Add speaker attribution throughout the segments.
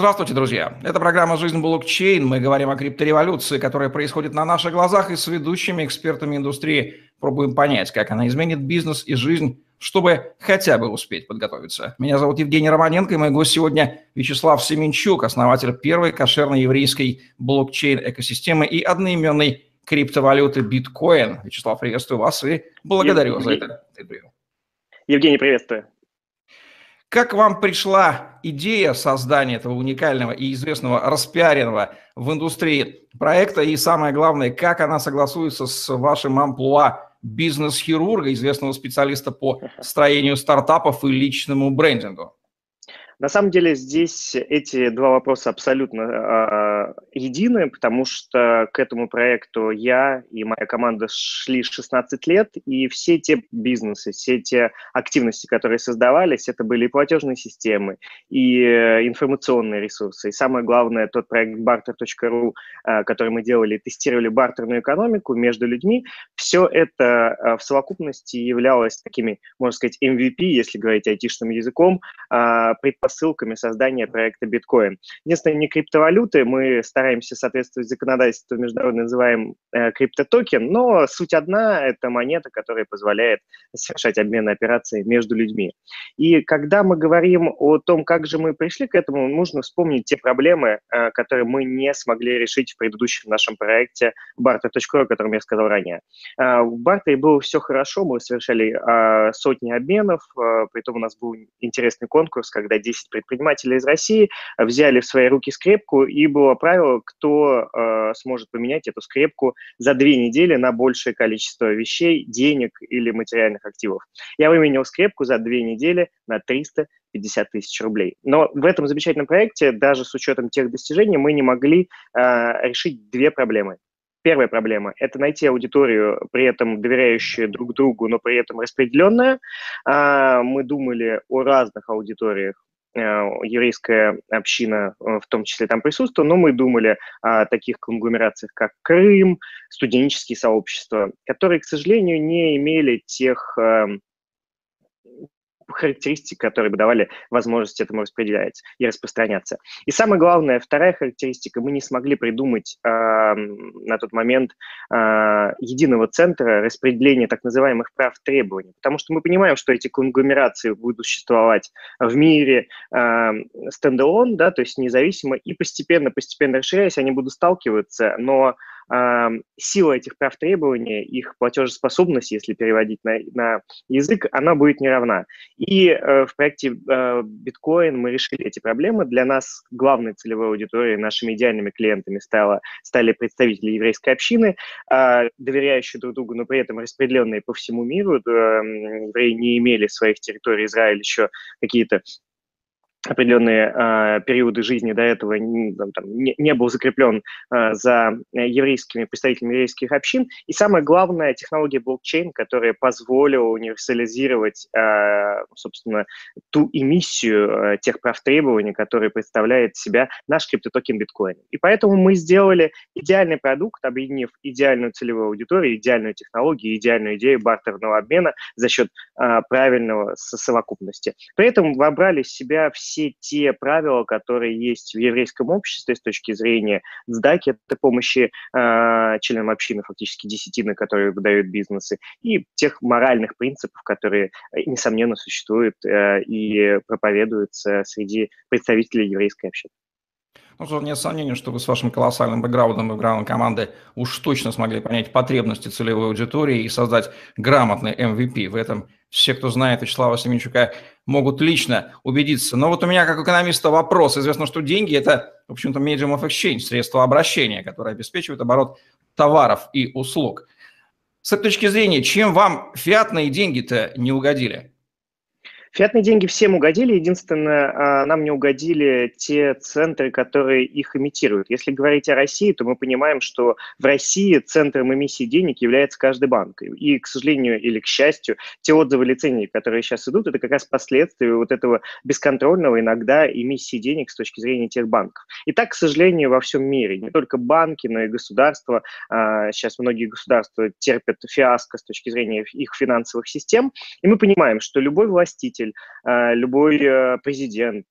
Speaker 1: Здравствуйте, друзья! Это программа «Жизнь блокчейн». Мы говорим о криптореволюции, которая происходит на наших глазах, и с ведущими экспертами индустрии пробуем понять, как она изменит бизнес и жизнь, чтобы хотя бы успеть подготовиться. Меня зовут Евгений Романенко, и мой гость сегодня Вячеслав Семенчук, основатель первой кошерной еврейской блокчейн-экосистемы и одноименной криптовалюты биткоин. Вячеслав, приветствую вас и благодарю Евгений. за это интервью.
Speaker 2: Евгений, приветствую.
Speaker 1: Как вам пришла идея создания этого уникального и известного распиаренного в индустрии проекта? И самое главное, как она согласуется с вашим амплуа бизнес-хирурга, известного специалиста по строению стартапов и личному брендингу?
Speaker 2: На самом деле здесь эти два вопроса абсолютно э, едины, потому что к этому проекту я и моя команда шли 16 лет, и все те бизнесы, все те активности, которые создавались, это были и платежные системы, и э, информационные ресурсы, и самое главное, тот проект barter.ru, э, который мы делали, тестировали бартерную экономику между людьми, все это э, в совокупности являлось такими, можно сказать, MVP, если говорить айтишным языком, э, предпосылками создания проекта биткоин. Единственное, не криптовалюты, мы стараемся соответствовать законодательству международно называем э, криптотокен, но суть одна – это монета, которая позволяет совершать обменные операции между людьми. И когда мы говорим о том, как же мы пришли к этому, нужно вспомнить те проблемы, э, которые мы не смогли решить в предыдущем нашем проекте barter.ru, о котором я сказал ранее. Э, в бартере было все хорошо, мы совершали э, сотни обменов, э, при этом у нас был интересный конкурс, когда 10 10 предпринимателей из России взяли в свои руки скрепку, и было правило, кто э, сможет поменять эту скрепку за две недели на большее количество вещей, денег или материальных активов. Я выменял скрепку за две недели на 300 50 тысяч рублей. Но в этом замечательном проекте, даже с учетом тех достижений, мы не могли э, решить две проблемы. Первая проблема – это найти аудиторию, при этом доверяющую друг другу, но при этом распределенная. А, мы думали о разных аудиториях еврейская община э, в том числе там присутствовала, но мы думали о таких конгломерациях, как Крым, студенческие сообщества, которые, к сожалению, не имели тех эм, характеристик, которые бы давали возможность этому распределяться и распространяться. И самое главное, вторая характеристика, мы не смогли придумать э, на тот момент э, единого центра распределения так называемых прав требований, потому что мы понимаем, что эти конгломерации будут существовать в мире э, да, то есть независимо, и постепенно-постепенно расширяясь, они будут сталкиваться, но сила этих прав требования, их платежеспособность, если переводить на, на язык, она будет неравна. И э, в проекте э, биткоин мы решили эти проблемы. Для нас главной целевой аудиторией, нашими идеальными клиентами стало, стали представители еврейской общины, э, доверяющие друг другу, но при этом распределенные по всему миру. Э, евреи не имели своих территорий Израиль еще какие-то определенные э, периоды жизни до этого там, не, не был закреплен э, за еврейскими представителями еврейских общин. И самое главное, технология блокчейн, которая позволила универсализировать, э, собственно, ту эмиссию э, тех прав требований, которые представляет себя наш криптотокен биткоин. И поэтому мы сделали идеальный продукт, объединив идеальную целевую аудиторию, идеальную технологию, идеальную идею бартерного обмена за счет э, правильного совокупности. При этом вобрали в себя все все те правила, которые есть в еврейском обществе с точки зрения сдаки, это помощи э, членам общины, фактически десятины, которые выдают бизнесы, и тех моральных принципов, которые, э, несомненно, существуют э, и проповедуются среди представителей еврейской общины.
Speaker 1: Ну, нет сомнений, что вы с вашим колоссальным бэкграундом, бэкграундом команды уж точно смогли понять потребности целевой аудитории и создать грамотный MVP. В этом все, кто знает Вячеслава Семенчука, могут лично убедиться. Но вот у меня, как экономиста, вопрос. Известно, что деньги – это, в общем-то, medium of exchange, средство обращения, которое обеспечивает оборот товаров и услуг. С этой точки зрения, чем вам фиатные деньги-то не угодили?
Speaker 2: Фиатные деньги всем угодили, единственное, а, нам не угодили те центры, которые их имитируют. Если говорить о России, то мы понимаем, что в России центром эмиссии денег является каждый банк. И, к сожалению или к счастью, те отзывы лицензий, которые сейчас идут, это как раз последствия вот этого бесконтрольного иногда эмиссии денег с точки зрения тех банков. И так, к сожалению, во всем мире. Не только банки, но и государства. А, сейчас многие государства терпят фиаско с точки зрения их финансовых систем. И мы понимаем, что любой властитель, руководитель, э, любой э, президент,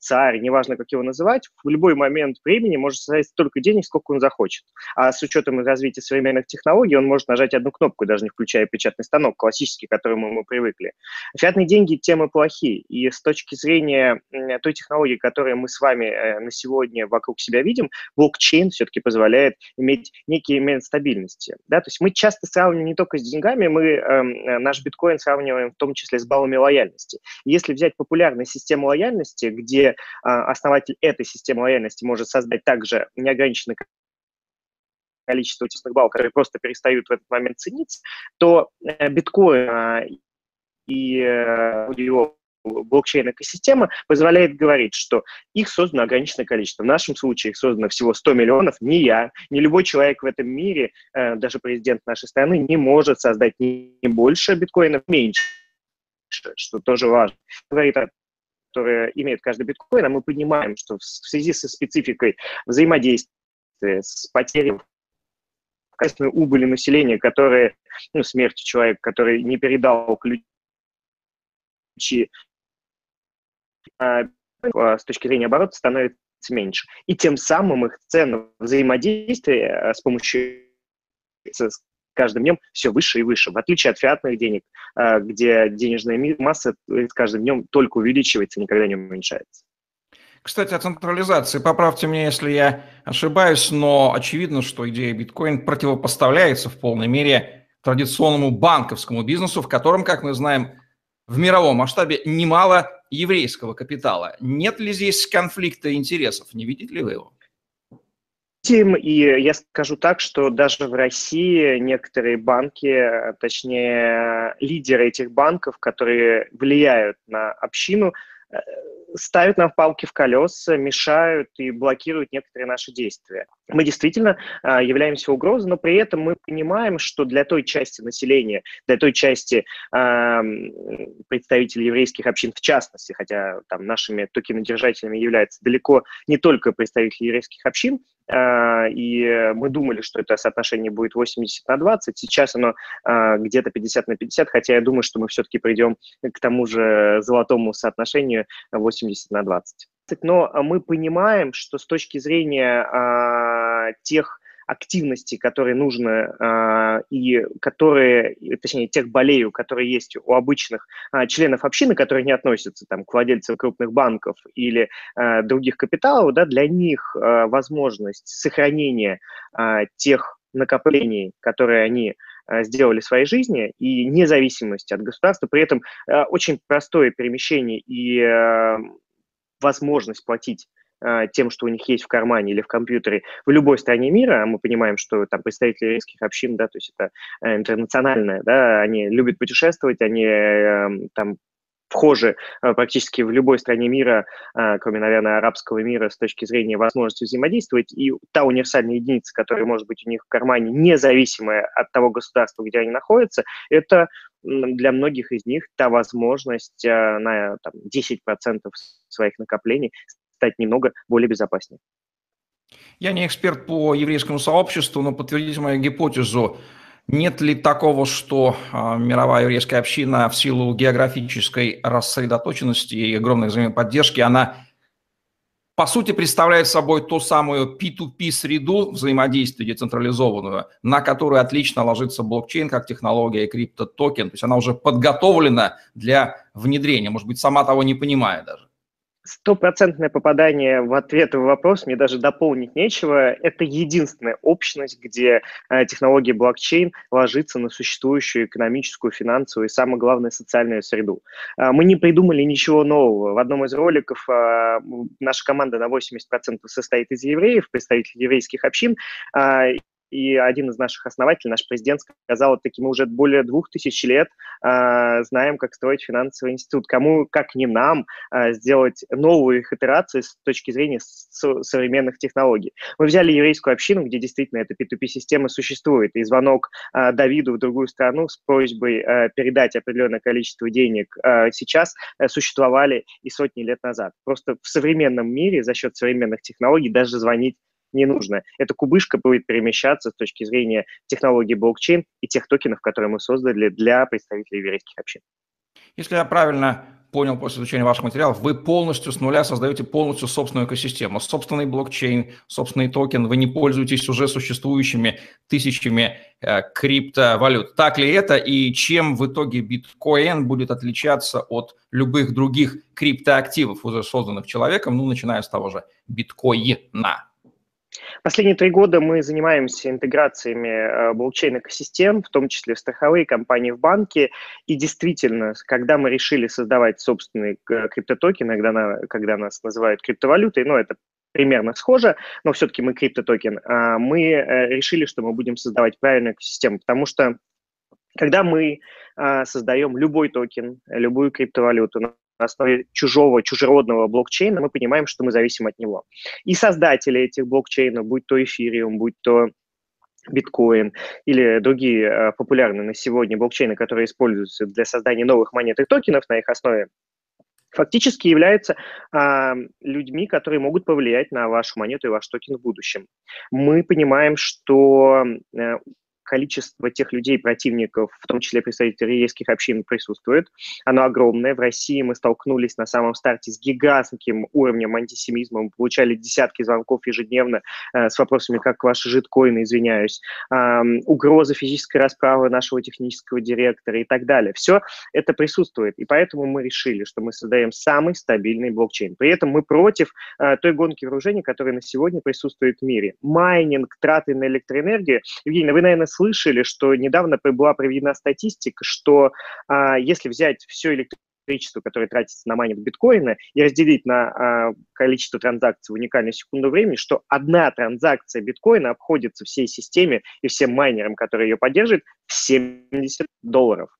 Speaker 2: царь, неважно, как его называть, в любой момент времени может создать столько денег, сколько он захочет. А с учетом развития современных технологий он может нажать одну кнопку, даже не включая печатный станок, классический, к которому мы привыкли. Фиатные деньги – темы плохие. И с точки зрения той технологии, которую мы с вами на сегодня вокруг себя видим, блокчейн все-таки позволяет иметь некий элемент стабильности. Да? То есть мы часто сравниваем не только с деньгами, мы э, наш биткоин сравниваем в том числе с баллами лояльности. Если взять популярную систему лояльности, где э, основатель этой системы лояльности может создать также неограниченное количество честных баллов, которые просто перестают в этот момент цениться, то э, биткоин э, и э, его блокчейн-экосистема позволяет говорить, что их создано ограниченное количество. В нашем случае их создано всего 100 миллионов. Ни я, ни любой человек в этом мире, э, даже президент нашей страны, не может создать ни больше биткоинов, меньше, что тоже важно. Говорит которые имеет каждый биткоин, а мы понимаем, что в связи со спецификой взаимодействия с потерей качественной убыли населения, которые, ну, смерти человека, который не передал ключи а, с точки зрения оборота становится меньше. И тем самым их цена взаимодействия а, с помощью каждым днем все выше и выше, в отличие от фиатных денег, а, где денежная масса с каждым днем только увеличивается, никогда не уменьшается.
Speaker 1: Кстати, о централизации. Поправьте меня, если я ошибаюсь, но очевидно, что идея биткоин противопоставляется в полной мере традиционному банковскому бизнесу, в котором, как мы знаем, в мировом масштабе немало еврейского капитала. Нет ли здесь конфликта интересов? Не видите ли вы его?
Speaker 2: И я скажу так, что даже в России некоторые банки, точнее лидеры этих банков, которые влияют на общину, э, ставят нам палки в колеса, мешают и блокируют некоторые наши действия. Мы действительно э, являемся угрозой, но при этом мы понимаем, что для той части населения, для той части э, представителей еврейских общин в частности, хотя там нашими токенодержателями являются далеко не только представители еврейских общин, и мы думали, что это соотношение будет 80 на 20, сейчас оно э, где-то 50 на 50, хотя я думаю, что мы все-таки придем к тому же золотому соотношению 80 на 20. Но мы понимаем, что с точки зрения э, тех активностей, которые нужны э, и которые, точнее, тех болею, которые есть у обычных э, членов общины, которые не относятся там, к владельцам крупных банков или э, других капиталов, да, для них э, возможность сохранения э, тех накоплений, которые они сделали в своей жизни, и независимость от государства, при этом э, очень простое перемещение и э, возможность платить тем, что у них есть в кармане или в компьютере в любой стране мира, а мы понимаем, что там представители еврейских общин, да, то есть это э, интернациональное, да, они любят путешествовать, они э, там вхожи э, практически в любой стране мира, э, кроме, наверное, арабского мира, с точки зрения возможности взаимодействовать. И та универсальная единица, которая может быть у них в кармане, независимая от того государства, где они находятся, это для многих из них та возможность на там, 10% своих накоплений стать немного более безопаснее.
Speaker 1: Я не эксперт по еврейскому сообществу, но подтвердите мою гипотезу. Нет ли такого, что э, мировая еврейская община в силу географической рассредоточенности и огромной взаимоподдержки, она по сути представляет собой ту самую P2P среду взаимодействия децентрализованную, на которую отлично ложится блокчейн как технология и криптотокен. То есть она уже подготовлена для внедрения, может быть, сама того не понимая даже
Speaker 2: стопроцентное попадание в ответ и вопрос, мне даже дополнить нечего. Это единственная общность, где э, технология блокчейн ложится на существующую экономическую, финансовую и, самое главное, социальную среду. Э, мы не придумали ничего нового. В одном из роликов э, наша команда на 80% состоит из евреев, представителей еврейских общин, и один из наших основателей, наш президент, сказал, таки мы уже более двух тысяч лет э, знаем, как строить финансовый институт. Кому, как не нам, э, сделать новую их итерацию с точки зрения со- современных технологий. Мы взяли еврейскую общину, где действительно эта P2P-система существует, и звонок э, Давиду в другую страну с просьбой э, передать определенное количество денег э, сейчас э, существовали и сотни лет назад. Просто в современном мире за счет современных технологий даже звонить не нужно. Эта кубышка будет перемещаться с точки зрения технологии блокчейн и тех токенов, которые мы создали для представителей еврейских общин.
Speaker 1: Если я правильно понял после изучения ваших материалов, вы полностью с нуля создаете полностью собственную экосистему, собственный блокчейн, собственный токен, вы не пользуетесь уже существующими тысячами э, криптовалют. Так ли это и чем в итоге биткоин будет отличаться от любых других криптоактивов, уже созданных человеком, ну, начиная с того же биткоина?
Speaker 2: Последние три года мы занимаемся интеграциями э, блокчейн-экосистем, в том числе в страховые компании, в банки. И действительно, когда мы решили создавать собственный э, криптотокен, когда, когда нас называют криптовалютой, ну, это примерно схоже, но все-таки мы криптотокен, а мы э, решили, что мы будем создавать правильную экосистему, потому что когда мы а, создаем любой токен, любую криптовалюту, на основе чужого, чужеродного блокчейна, мы понимаем, что мы зависим от него. И создатели этих блокчейнов, будь то эфириум, будь то биткоин или другие э, популярные на сегодня блокчейны, которые используются для создания новых монет и токенов на их основе, фактически являются а, людьми, которые могут повлиять на вашу монету и ваш токен в будущем. Мы понимаем, что а, количество тех людей, противников, в том числе представителей еврейских общин, присутствует. Оно огромное. В России мы столкнулись на самом старте с гигантским уровнем антисемизма. Мы получали десятки звонков ежедневно э, с вопросами, как ваши житкоины, извиняюсь, э, угрозы физической расправы нашего технического директора и так далее. Все это присутствует. И поэтому мы решили, что мы создаем самый стабильный блокчейн. При этом мы против э, той гонки вооружений, которая на сегодня присутствует в мире. Майнинг, траты на электроэнергию. Евгений, вы, наверное, слышали, что недавно была проведена статистика, что а, если взять все электричество, которое тратится на майнинг биткоина, и разделить на а, количество транзакций в уникальную секунду времени, что одна транзакция биткоина обходится всей системе и всем майнерам, которые ее поддерживают, 70 долларов.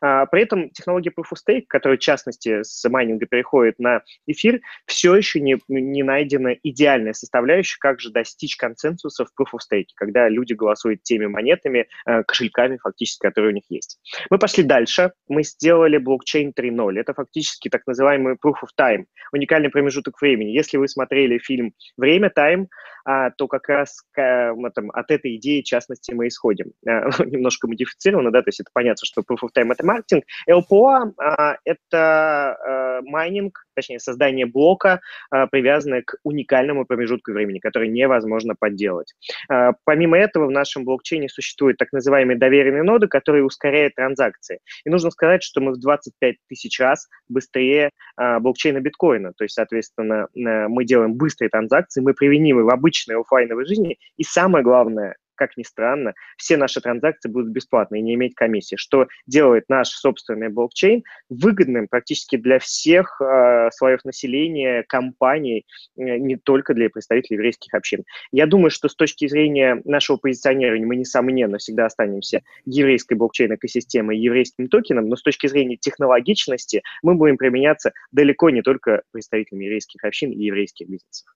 Speaker 2: А, при этом технология Proof of Stake, которая в частности с майнинга переходит на эфир, все еще не, не найдена идеальная составляющая, как же достичь консенсуса в Proof of Stake, когда люди голосуют теми монетами, э, кошельками фактически, которые у них есть. Мы пошли дальше, мы сделали блокчейн 3.0. Это фактически так называемый Proof of Time, уникальный промежуток времени. Если вы смотрели фильм «Время», «Time», а, то как раз мы, там, от этой идеи, в частности, мы исходим. А, немножко модифицировано, да, то есть это понятно, что Proof of Time – это маркетинг. LPOA а, – это а, майнинг, точнее, создание блока, а, привязанное к уникальному промежутку времени, который невозможно подделать. А, помимо этого, в нашем блокчейне существуют так называемые доверенные ноды, которые ускоряют транзакции. И нужно сказать, что мы в 25 тысяч раз быстрее а, блокчейна биткоина. То есть, соответственно, мы делаем быстрые транзакции, мы применимы в обычной офлайновой жизни. И самое главное, как ни странно, все наши транзакции будут бесплатны и не иметь комиссии, что делает наш собственный блокчейн выгодным практически для всех э, слоев населения, компаний, э, не только для представителей еврейских общин. Я думаю, что с точки зрения нашего позиционирования мы, несомненно, всегда останемся еврейской блокчейн-экосистемой, еврейским токеном, но с точки зрения технологичности мы будем применяться далеко не только представителями еврейских общин и еврейских бизнесов.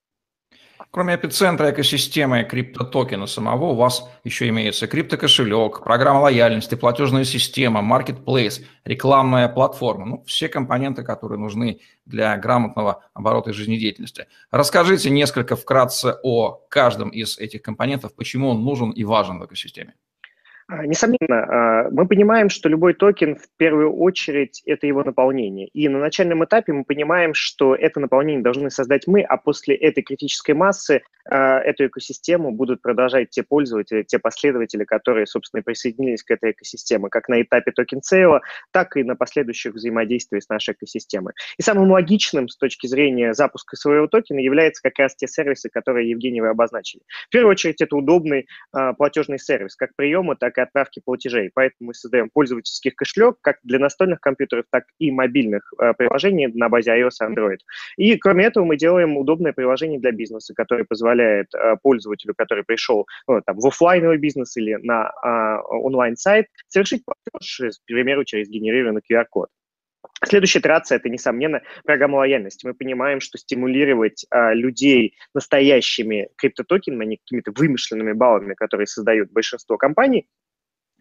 Speaker 1: Кроме эпицентра экосистемы криптотокена самого, у вас еще имеется криптокошелек, программа лояльности, платежная система, маркетплейс, рекламная платформа. Ну, все компоненты, которые нужны для грамотного оборота жизнедеятельности. Расскажите несколько вкратце о каждом из этих компонентов, почему он нужен и важен в экосистеме.
Speaker 2: А, несомненно, а, мы понимаем, что любой токен в первую очередь это его наполнение. И на начальном этапе мы понимаем, что это наполнение должны создать мы, а после этой критической массы а, эту экосистему будут продолжать те пользователи, те последователи, которые, собственно, присоединились к этой экосистеме, как на этапе токен сейла, так и на последующих взаимодействиях с нашей экосистемой. И самым логичным с точки зрения запуска своего токена является как раз те сервисы, которые, Евгений, вы обозначили. В первую очередь это удобный платежный сервис, как приема, так и отправки платежей. Поэтому мы создаем пользовательский кошелек как для настольных компьютеров, так и мобильных э, приложений на базе iOS и Android. И кроме этого мы делаем удобное приложение для бизнеса, которое позволяет э, пользователю, который пришел ну, там, в офлайновый бизнес или на э, онлайн-сайт, совершить платеж, к примеру, через генерированный QR-код. Следующая итерация – это, несомненно, программа лояльности. Мы понимаем, что стимулировать а, людей настоящими криптотокенами, а не какими-то вымышленными баллами, которые создают большинство компаний,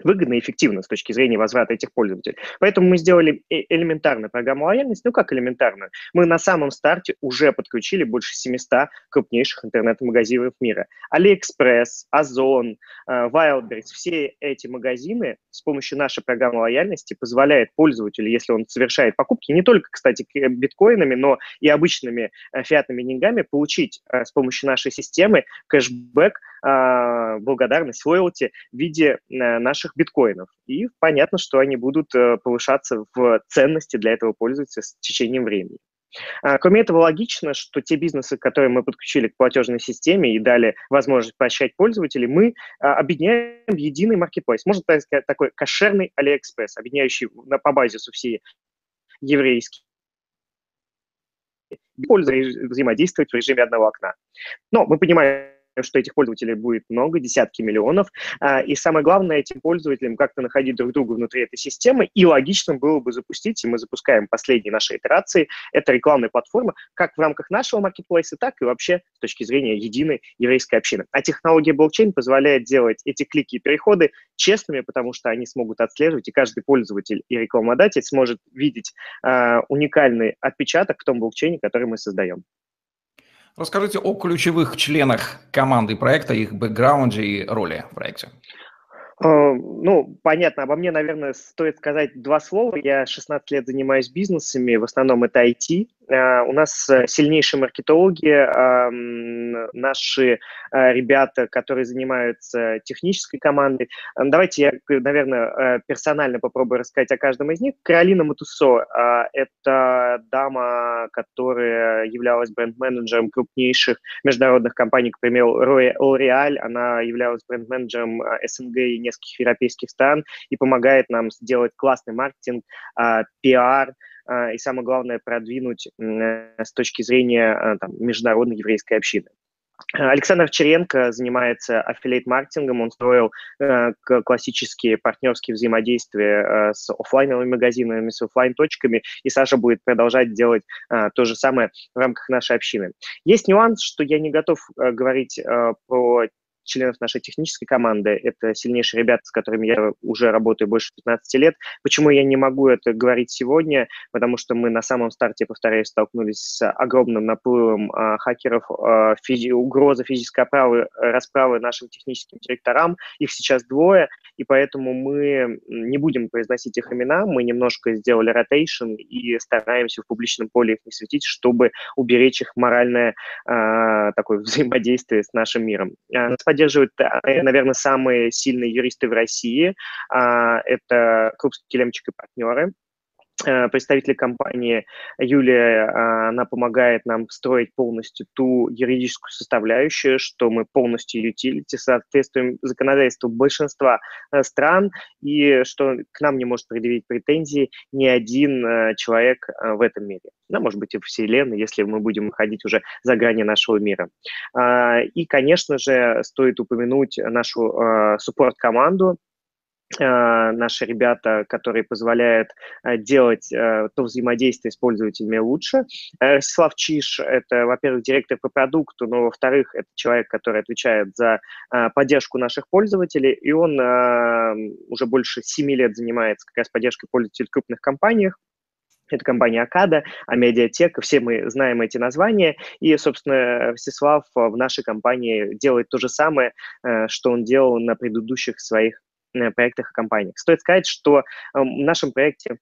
Speaker 2: выгодно и эффективно с точки зрения возврата этих пользователей. Поэтому мы сделали э, элементарную программу лояльности. Ну, как элементарную? Мы на самом старте уже подключили больше 700 крупнейших интернет-магазинов мира. AliExpress, Озон, э, Wildberries, все эти магазины с помощью нашей программы лояльности позволяют пользователю, если он совершает покупки, не только, кстати, биткоинами, но и обычными э, фиатными деньгами, получить с помощью нашей системы кэшбэк, благодарность, лоялти в виде наших наших биткоинов. И понятно, что они будут э, повышаться в ценности для этого пользователя с течением времени. А, кроме этого, логично, что те бизнесы, которые мы подключили к платежной системе и дали возможность поощрять пользователей, мы а, объединяем в единый маркетплейс. Можно так сказать, такой кошерный Алиэкспресс, объединяющий по базису все еврейские пользователи взаимодействовать в режиме одного окна. Но мы понимаем, что этих пользователей будет много, десятки миллионов, а, и самое главное, этим пользователям как-то находить друг друга внутри этой системы, и логично было бы запустить, и мы запускаем последние наши итерации, это рекламная платформа, как в рамках нашего маркетплейса, так и вообще с точки зрения единой еврейской общины. А технология блокчейн позволяет делать эти клики и переходы честными, потому что они смогут отслеживать, и каждый пользователь и рекламодатель сможет видеть э, уникальный отпечаток в том блокчейне, который мы создаем.
Speaker 1: Расскажите о ключевых членах команды проекта, их бэкграунде и роли в проекте.
Speaker 2: Э, ну, понятно, обо мне, наверное, стоит сказать два слова. Я 16 лет занимаюсь бизнесами, в основном это IT. Э, у нас э, сильнейшие маркетологи, наши ребята, которые занимаются технической командой. Давайте я, наверное, персонально попробую рассказать о каждом из них. Каролина Матусо – это дама, которая являлась бренд-менеджером крупнейших международных компаний, к примеру, L'Oreal. Она являлась бренд-менеджером СНГ и нескольких европейских стран и помогает нам сделать классный маркетинг, пиар, и самое главное продвинуть с точки зрения а, там, международной еврейской общины. Александр Черенко занимается аффилейт-маркетингом, он строил э, классические партнерские взаимодействия э, с офлайновыми магазинами, с офлайн-точками, и Саша будет продолжать делать э, то же самое в рамках нашей общины. Есть нюанс, что я не готов э, говорить э, про членов нашей технической команды. Это сильнейшие ребята, с которыми я уже работаю больше 15 лет. Почему я не могу это говорить сегодня? Потому что мы на самом старте, повторяюсь, столкнулись с огромным наплывом э, хакеров, э, физи- угроза физической оправы, расправы нашим техническим директорам. Их сейчас двое, и поэтому мы не будем произносить их имена. Мы немножко сделали ротейшн и стараемся в публичном поле их не светить, чтобы уберечь их моральное э, такое взаимодействие с нашим миром. Нас поддерживают, э, наверное, самые сильные юристы в России. А, это Крупский, Келемчик и партнеры э, представители компании Юлия, а, она помогает нам строить полностью ту юридическую составляющую, что мы полностью utility, соответствуем законодательству большинства э, стран, и что к нам не может предъявить претензии ни один человек в этом мире да, может быть, и Вселенной, если мы будем выходить уже за грани нашего мира. А, и, конечно же, стоит упомянуть нашу суппорт-команду, наши ребята, которые позволяют делать то взаимодействие с пользователями лучше. Ростислав Чиш – это, во-первых, директор по продукту, но, во-вторых, это человек, который отвечает за поддержку наших пользователей, и он уже больше семи лет занимается как раз поддержкой пользователей в крупных компаниях, это компания Акада, а Медиатека, все мы знаем эти названия. И, собственно, Всеслав в нашей компании делает то же самое, э, что он делал на предыдущих своих э, проектах и компаниях. Стоит сказать, что эм, в нашем проекте,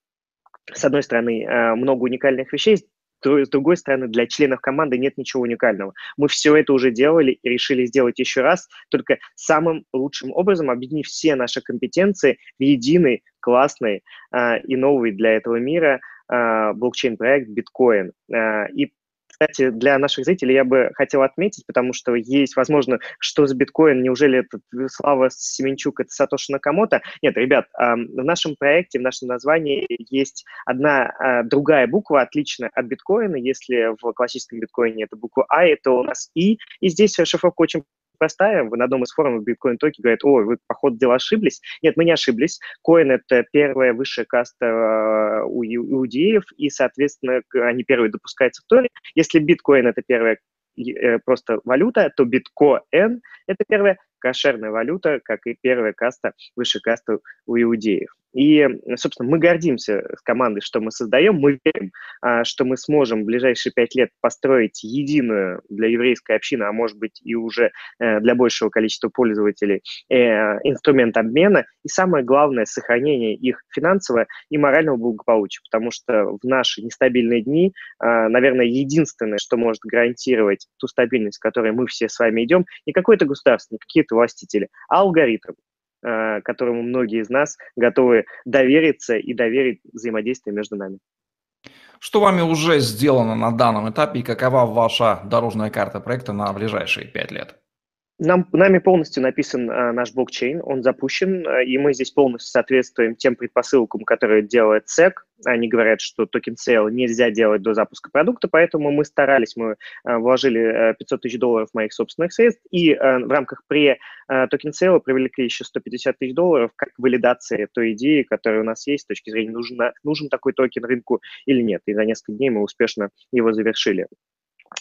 Speaker 2: с одной стороны, э, много уникальных вещей, с другой стороны, для членов команды нет ничего уникального. Мы все это уже делали и решили сделать еще раз, только самым лучшим образом объединив все наши компетенции в единый, классный э, и новый для этого мира а, блокчейн-проект биткоин. А, и кстати, для наших зрителей я бы хотел отметить, потому что есть, возможно, что за биткоин, неужели это Слава Семенчук, это Сатоши Накамото? Нет, ребят, в нашем проекте, в нашем названии есть одна а, другая буква, отличная от биткоина. Если в классическом биткоине это буква А, это у нас И, и здесь шифровка очень простая. Вы на одном из форумов биткоин токи говорят, ой, вы, по ходу дела, ошиблись. Нет, мы не ошиблись. Коин – это первая высшая каста э, у иудеев, и, соответственно, они первые допускаются в Торе. Если биткоин – это первая э, просто валюта, то биткоин – это первая кошерная валюта, как и первая каста, высшая каста у иудеев. И, собственно, мы гордимся командой, что мы создаем. Мы верим, а, что мы сможем в ближайшие пять лет построить единую для еврейской общины, а может быть и уже э, для большего количества пользователей, э, инструмент обмена. И самое главное, сохранение их финансового и морального благополучия. Потому что в наши нестабильные дни, а, наверное, единственное, что может гарантировать ту стабильность, к которой мы все с вами идем, не какое-то государство, не какие-то властители, а алгоритм. Э, которому многие из нас готовы довериться и доверить взаимодействие между нами.
Speaker 1: Что вами уже сделано на данном этапе и какова ваша дорожная карта проекта на ближайшие пять лет?
Speaker 2: Нам, нами полностью написан э, наш блокчейн, он запущен, э, и мы здесь полностью соответствуем тем предпосылкам, которые делает SEC. Они говорят, что токен сейл нельзя делать до запуска продукта, поэтому мы старались, мы э, вложили э, 500 тысяч долларов моих собственных средств, и э, в рамках при э, токен сейла привлекли еще 150 тысяч долларов как валидация той идеи, которая у нас есть с точки зрения, нужен, нужен такой токен рынку или нет. И за несколько дней мы успешно его завершили.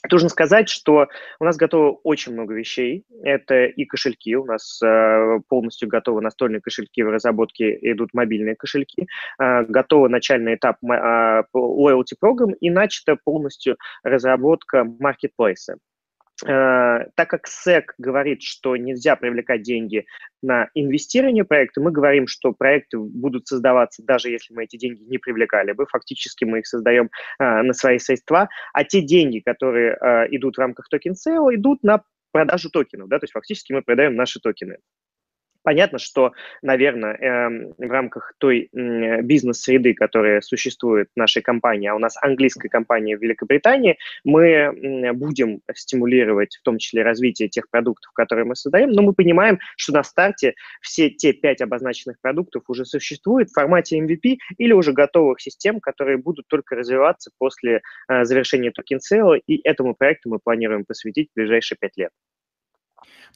Speaker 2: Должен сказать, что у нас готово очень много вещей. Это и кошельки. У нас э, полностью готовы настольные кошельки в разработке, идут мобильные кошельки. Э, готовы начальный этап э, loyalty program и начата полностью разработка маркетплейса. Э, так как SEC говорит, что нельзя привлекать деньги на инвестирование проекта, мы говорим, что проекты будут создаваться, даже если мы эти деньги не привлекали бы. Фактически мы их создаем э, на свои средства, а те деньги, которые э, идут в рамках токен сейла, идут на продажу токенов, да, то есть фактически мы продаем наши токены. Понятно, что, наверное, эм, в рамках той бизнес-среды, которая существует в нашей компании, а у нас английская компания в Великобритании, мы будем стимулировать в том числе развитие тех продуктов, которые мы создаем, но мы понимаем, что на старте все те пять обозначенных продуктов уже существуют в формате MVP или уже готовых систем, которые будут только развиваться после э, завершения токен и этому проекту мы планируем посвятить ближайшие пять лет.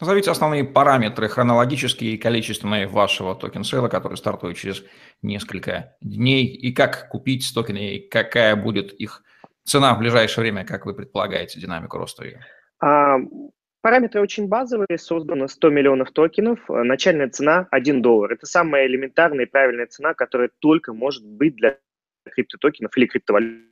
Speaker 1: Назовите основные параметры хронологические и количественные вашего токен сейла, который стартует через несколько дней, и как купить токены, и какая будет их цена в ближайшее время, как вы предполагаете, динамику роста ее?
Speaker 2: А, параметры очень базовые, создано 100 миллионов токенов, начальная цена 1 доллар. Это самая элементарная и правильная цена, которая только может быть для криптотокенов или криптовалют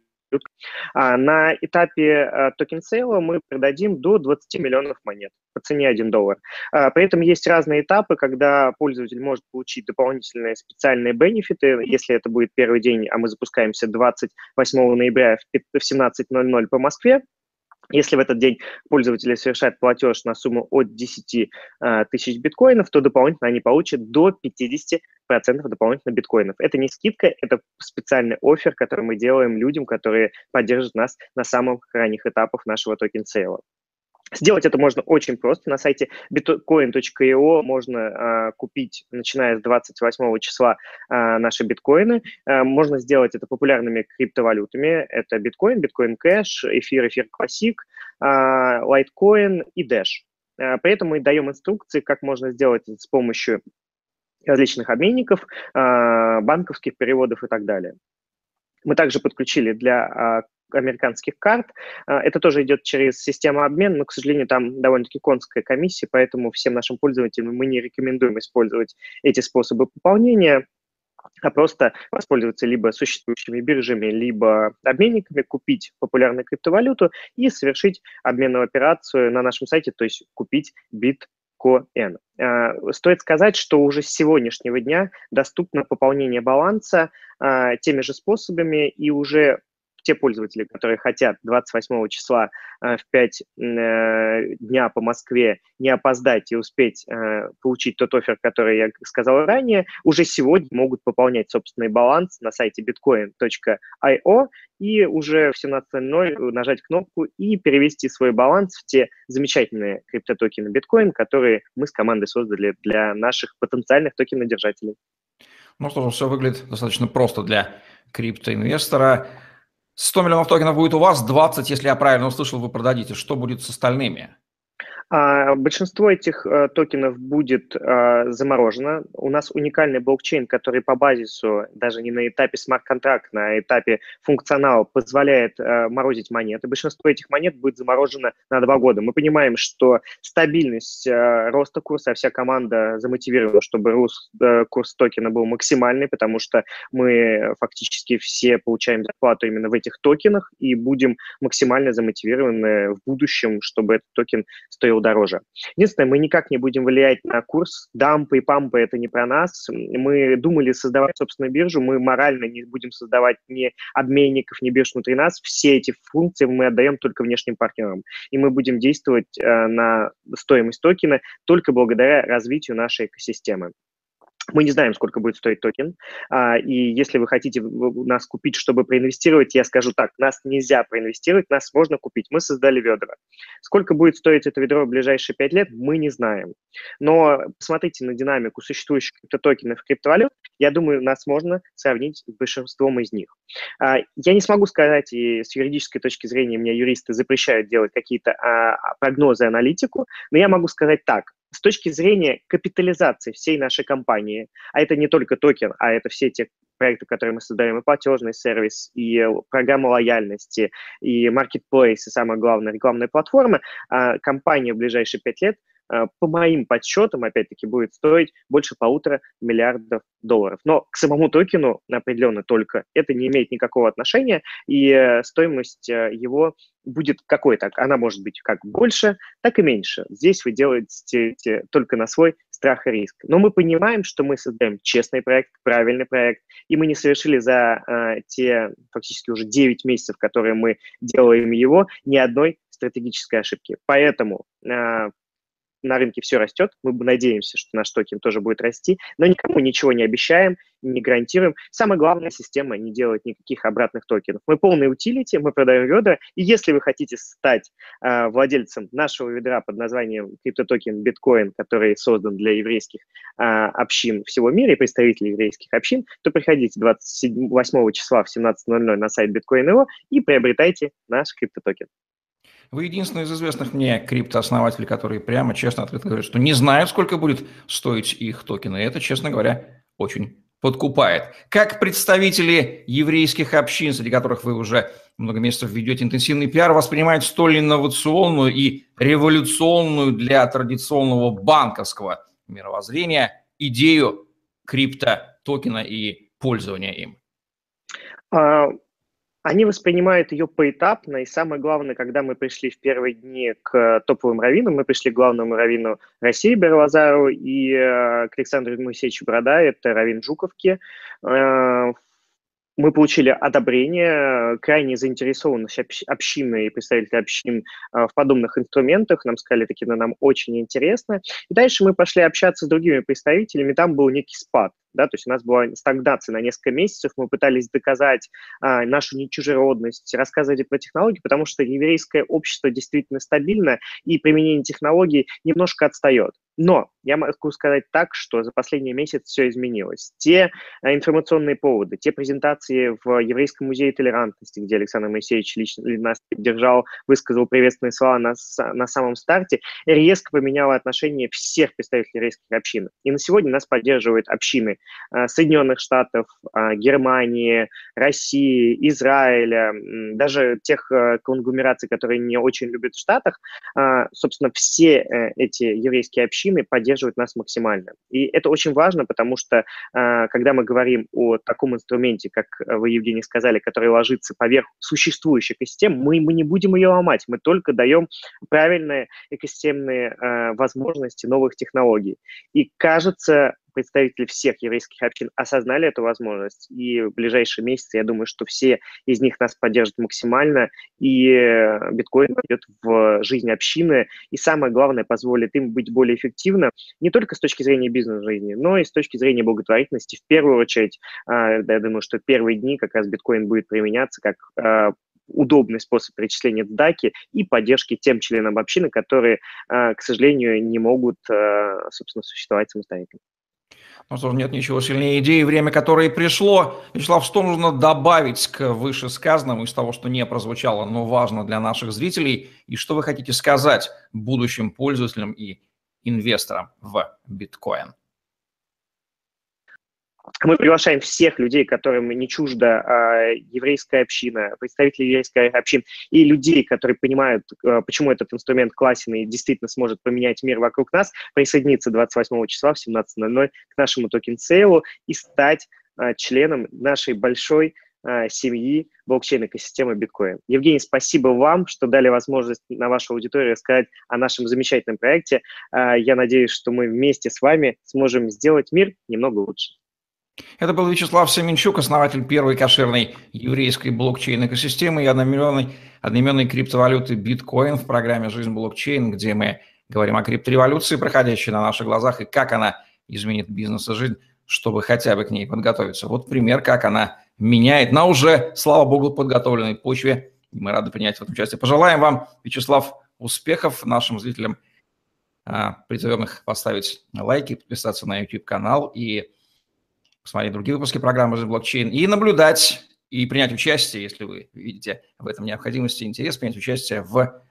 Speaker 2: на этапе а, токен сейла мы продадим до 20 миллионов монет по цене 1 доллар. А, при этом есть разные этапы, когда пользователь может получить дополнительные специальные бенефиты, если это будет первый день, а мы запускаемся 28 ноября в 17.00 по Москве, если в этот день пользователь совершает платеж на сумму от 10 э, тысяч BitCoen ов, то дополнительно они получат до 50% дополнительно BitCoen ов. Это не скидка, это специальный оффер, который мы делаем людям, которые поддержат нас на самых ранних этапах нашего токен-сейла. Сделать это можно очень просто. На сайте bitcoin.io можно э, купить, начиная с 28 числа, э, наши биткоины. Э, можно сделать это популярными криптовалютами. Это биткоин, биткоин кэш, эфир, эфир классик, э, лайткоин и Dash. Э, при этом мы даем инструкции, как можно сделать это с помощью различных обменников, э, банковских переводов и так далее. Мы также подключили для американских карт. А, это тоже идет через систему обмена, но, к сожалению, там довольно-таки конская комиссия, поэтому всем нашим пользователям мы не рекомендуем использовать эти способы пополнения, а просто воспользоваться либо существующими биржами, либо обменниками, купить популярную криптовалюту и совершить обменную операцию на нашем сайте, то есть купить биткоин. А, стоит сказать, что уже с сегодняшнего дня доступно пополнение баланса а, теми же способами, и уже те пользователи, которые хотят 28 числа э, в 5 э, дня по Москве не опоздать и успеть э, получить тот офер, который я сказал ранее, уже сегодня могут пополнять собственный баланс на сайте bitcoin.io и уже в 17.00 нажать кнопку и перевести свой баланс в те замечательные криптотокены биткоин, которые мы с командой создали для наших потенциальных токенодержателей.
Speaker 1: Ну что же, все выглядит достаточно просто для криптоинвестора. 100 миллионов токенов будет у вас, 20, если я правильно услышал, вы продадите. Что будет с остальными?
Speaker 2: А, большинство этих а, токенов будет а, заморожено. У нас уникальный блокчейн, который по базису, даже не на этапе смарт-контракта, на этапе функционала позволяет а, морозить монеты. Большинство этих монет будет заморожено на два года. Мы понимаем, что стабильность а, роста курса, вся команда замотивирована, чтобы а, курс токена был максимальный, потому что мы фактически все получаем зарплату именно в этих токенах и будем максимально замотивированы в будущем, чтобы этот токен стоил дороже. Единственное, мы никак не будем влиять на курс. Дампы и пампы – это не про нас. Мы думали создавать собственную биржу, мы морально не будем создавать ни обменников, ни бирж внутри нас. Все эти функции мы отдаем только внешним партнерам. И мы будем действовать э, на стоимость токена только благодаря развитию нашей экосистемы. Мы не знаем, сколько будет стоить токен, а, и если вы хотите нас купить, чтобы проинвестировать, я скажу так, нас нельзя проинвестировать, нас можно купить. Мы создали ведро. Сколько будет стоить это ведро в ближайшие пять лет, мы не знаем. Но посмотрите на динамику существующих криптотокенов и криптовалют, я думаю, нас можно сравнить с большинством из них. А, я не смогу сказать, и с юридической точки зрения меня юристы запрещают делать какие-то а, прогнозы, аналитику, но я могу сказать так, с точки зрения капитализации всей нашей компании, а это не только токен, а это все те проекты, которые мы создаем, и платежный сервис, и программа лояльности, и marketplace, и самое главное, рекламная платформа, а компания в ближайшие пять лет по моим подсчетам, опять-таки, будет стоить больше полутора миллиардов долларов. Но к самому токену определенно только это не имеет никакого отношения, и э, стоимость э, его будет какой-то. Она может быть как больше, так и меньше. Здесь вы делаете только на свой страх и риск. Но мы понимаем, что мы создаем честный проект, правильный проект, и мы не совершили за э, те фактически уже 9 месяцев, которые мы делаем его, ни одной стратегической ошибки. Поэтому э, на рынке все растет, мы надеемся, что наш токен тоже будет расти, но никому ничего не обещаем, не гарантируем. Самая главная система не делает никаких обратных токенов. Мы полный utility, мы продаем ведра, и если вы хотите стать э, владельцем нашего ведра под названием криптотокен BitCoen, который создан для еврейских э, общин всего мира и представителей еврейских общин, то приходите 28 числа в 17.00 на сайт Bitcoin.io и приобретайте наш криптотокен.
Speaker 1: Вы единственный из известных мне криптооснователей, которые прямо честно открыто говорят, что не знают, сколько будет стоить их токены. Это, честно говоря, очень подкупает. Как представители еврейских общин, среди которых вы уже много месяцев ведете интенсивный пиар, воспринимают столь инновационную и революционную для традиционного банковского мировоззрения идею криптотокена и пользования им?
Speaker 2: Они воспринимают ее поэтапно, и самое главное, когда мы пришли в первые дни к топовым раввинам, мы пришли к главному раввину России Берлазару и э, к Александру Моисеевичу Борода, это раввин Жуковки. Э, мы получили одобрение, крайне заинтересованность общины и представители общин э, в подобных инструментах. Нам сказали, такие, ну, нам очень интересно. И дальше мы пошли общаться с другими представителями, там был некий спад да, то есть у нас была стагнация на несколько месяцев, мы пытались доказать а, нашу нечужеродность, рассказывать про технологии, потому что еврейское общество действительно стабильно, и применение технологий немножко отстает. Но я могу сказать так, что за последний месяц все изменилось. Те а, информационные поводы, те презентации в Еврейском музее толерантности, где Александр Моисеевич лично нас поддержал, высказал приветственные слова на, на самом старте, резко поменяло отношение всех представителей еврейских общин. И на сегодня нас поддерживают общины Э, Соединенных Штатов, э, Германии, России, Израиля, даже тех э, конгломераций, которые не очень любят в Штатах, собственно, все эти еврейские общины поддерживают нас максимально. И это очень важно, потому что, когда мы говорим о таком инструменте, как вы, Евгений, сказали, который ложится поверх существующих экосистем, мы, мы не будем ее ломать, мы только даем правильные экосистемные возможности новых технологий. И кажется, представители всех еврейских общин осознали эту возможность, и в ближайшие месяцы, я думаю, что все из них нас поддержат максимально, и э, биткоин пойдет в жизнь общины, и самое главное, позволит им быть более эффективно не только с точки зрения бизнес-жизни, но и с точки зрения благотворительности. В первую очередь, а, я думаю, что первые дни как раз биткоин будет применяться как а, удобный способ перечисления даки и поддержки тем членам общины, которые, а, к сожалению, не могут, собственно, существовать самостоятельно.
Speaker 1: Ну что нет ничего сильнее идеи, время которой пришло. Вячеслав, что нужно добавить к вышесказанному из того, что не прозвучало, но важно для наших зрителей? И что вы хотите сказать будущим пользователям и инвесторам в биткоин?
Speaker 2: Мы приглашаем всех людей, которым не чужда а, еврейская община, представители еврейской общины и людей, которые понимают, а, почему этот инструмент классен и действительно сможет поменять мир вокруг нас, присоединиться 28 числа в 17.00 к нашему токен-сейлу и стать а, членом нашей большой а, семьи блокчейн-экосистемы BitCoen. Евгений, спасибо вам, что дали возможность на вашу аудиторию рассказать о нашем замечательном проекте. А, я надеюсь, что мы вместе с вами сможем сделать мир немного лучше.
Speaker 1: Это был Вячеслав Семенчук, основатель первой кошерной еврейской блокчейн-экосистемы и одноименной, одноименной криптовалюты биткоин в программе «Жизнь блокчейн», где мы говорим о криптореволюции, проходящей на наших глазах, и как она изменит бизнес и жизнь, чтобы хотя бы к ней подготовиться. Вот пример, как она меняет на уже, слава богу, подготовленной почве. Мы рады принять в этом участие. Пожелаем вам, Вячеслав, успехов нашим зрителям. А, призовем их поставить лайки, подписаться на YouTube-канал и посмотреть другие выпуски программы «Жизнь блокчейн» и наблюдать и принять участие, если вы видите в этом необходимости интерес, принять участие в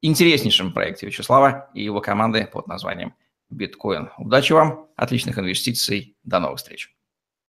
Speaker 1: интереснейшем проекте Вячеслава и его команды под названием «Биткоин». Удачи вам, отличных инвестиций, до новых встреч!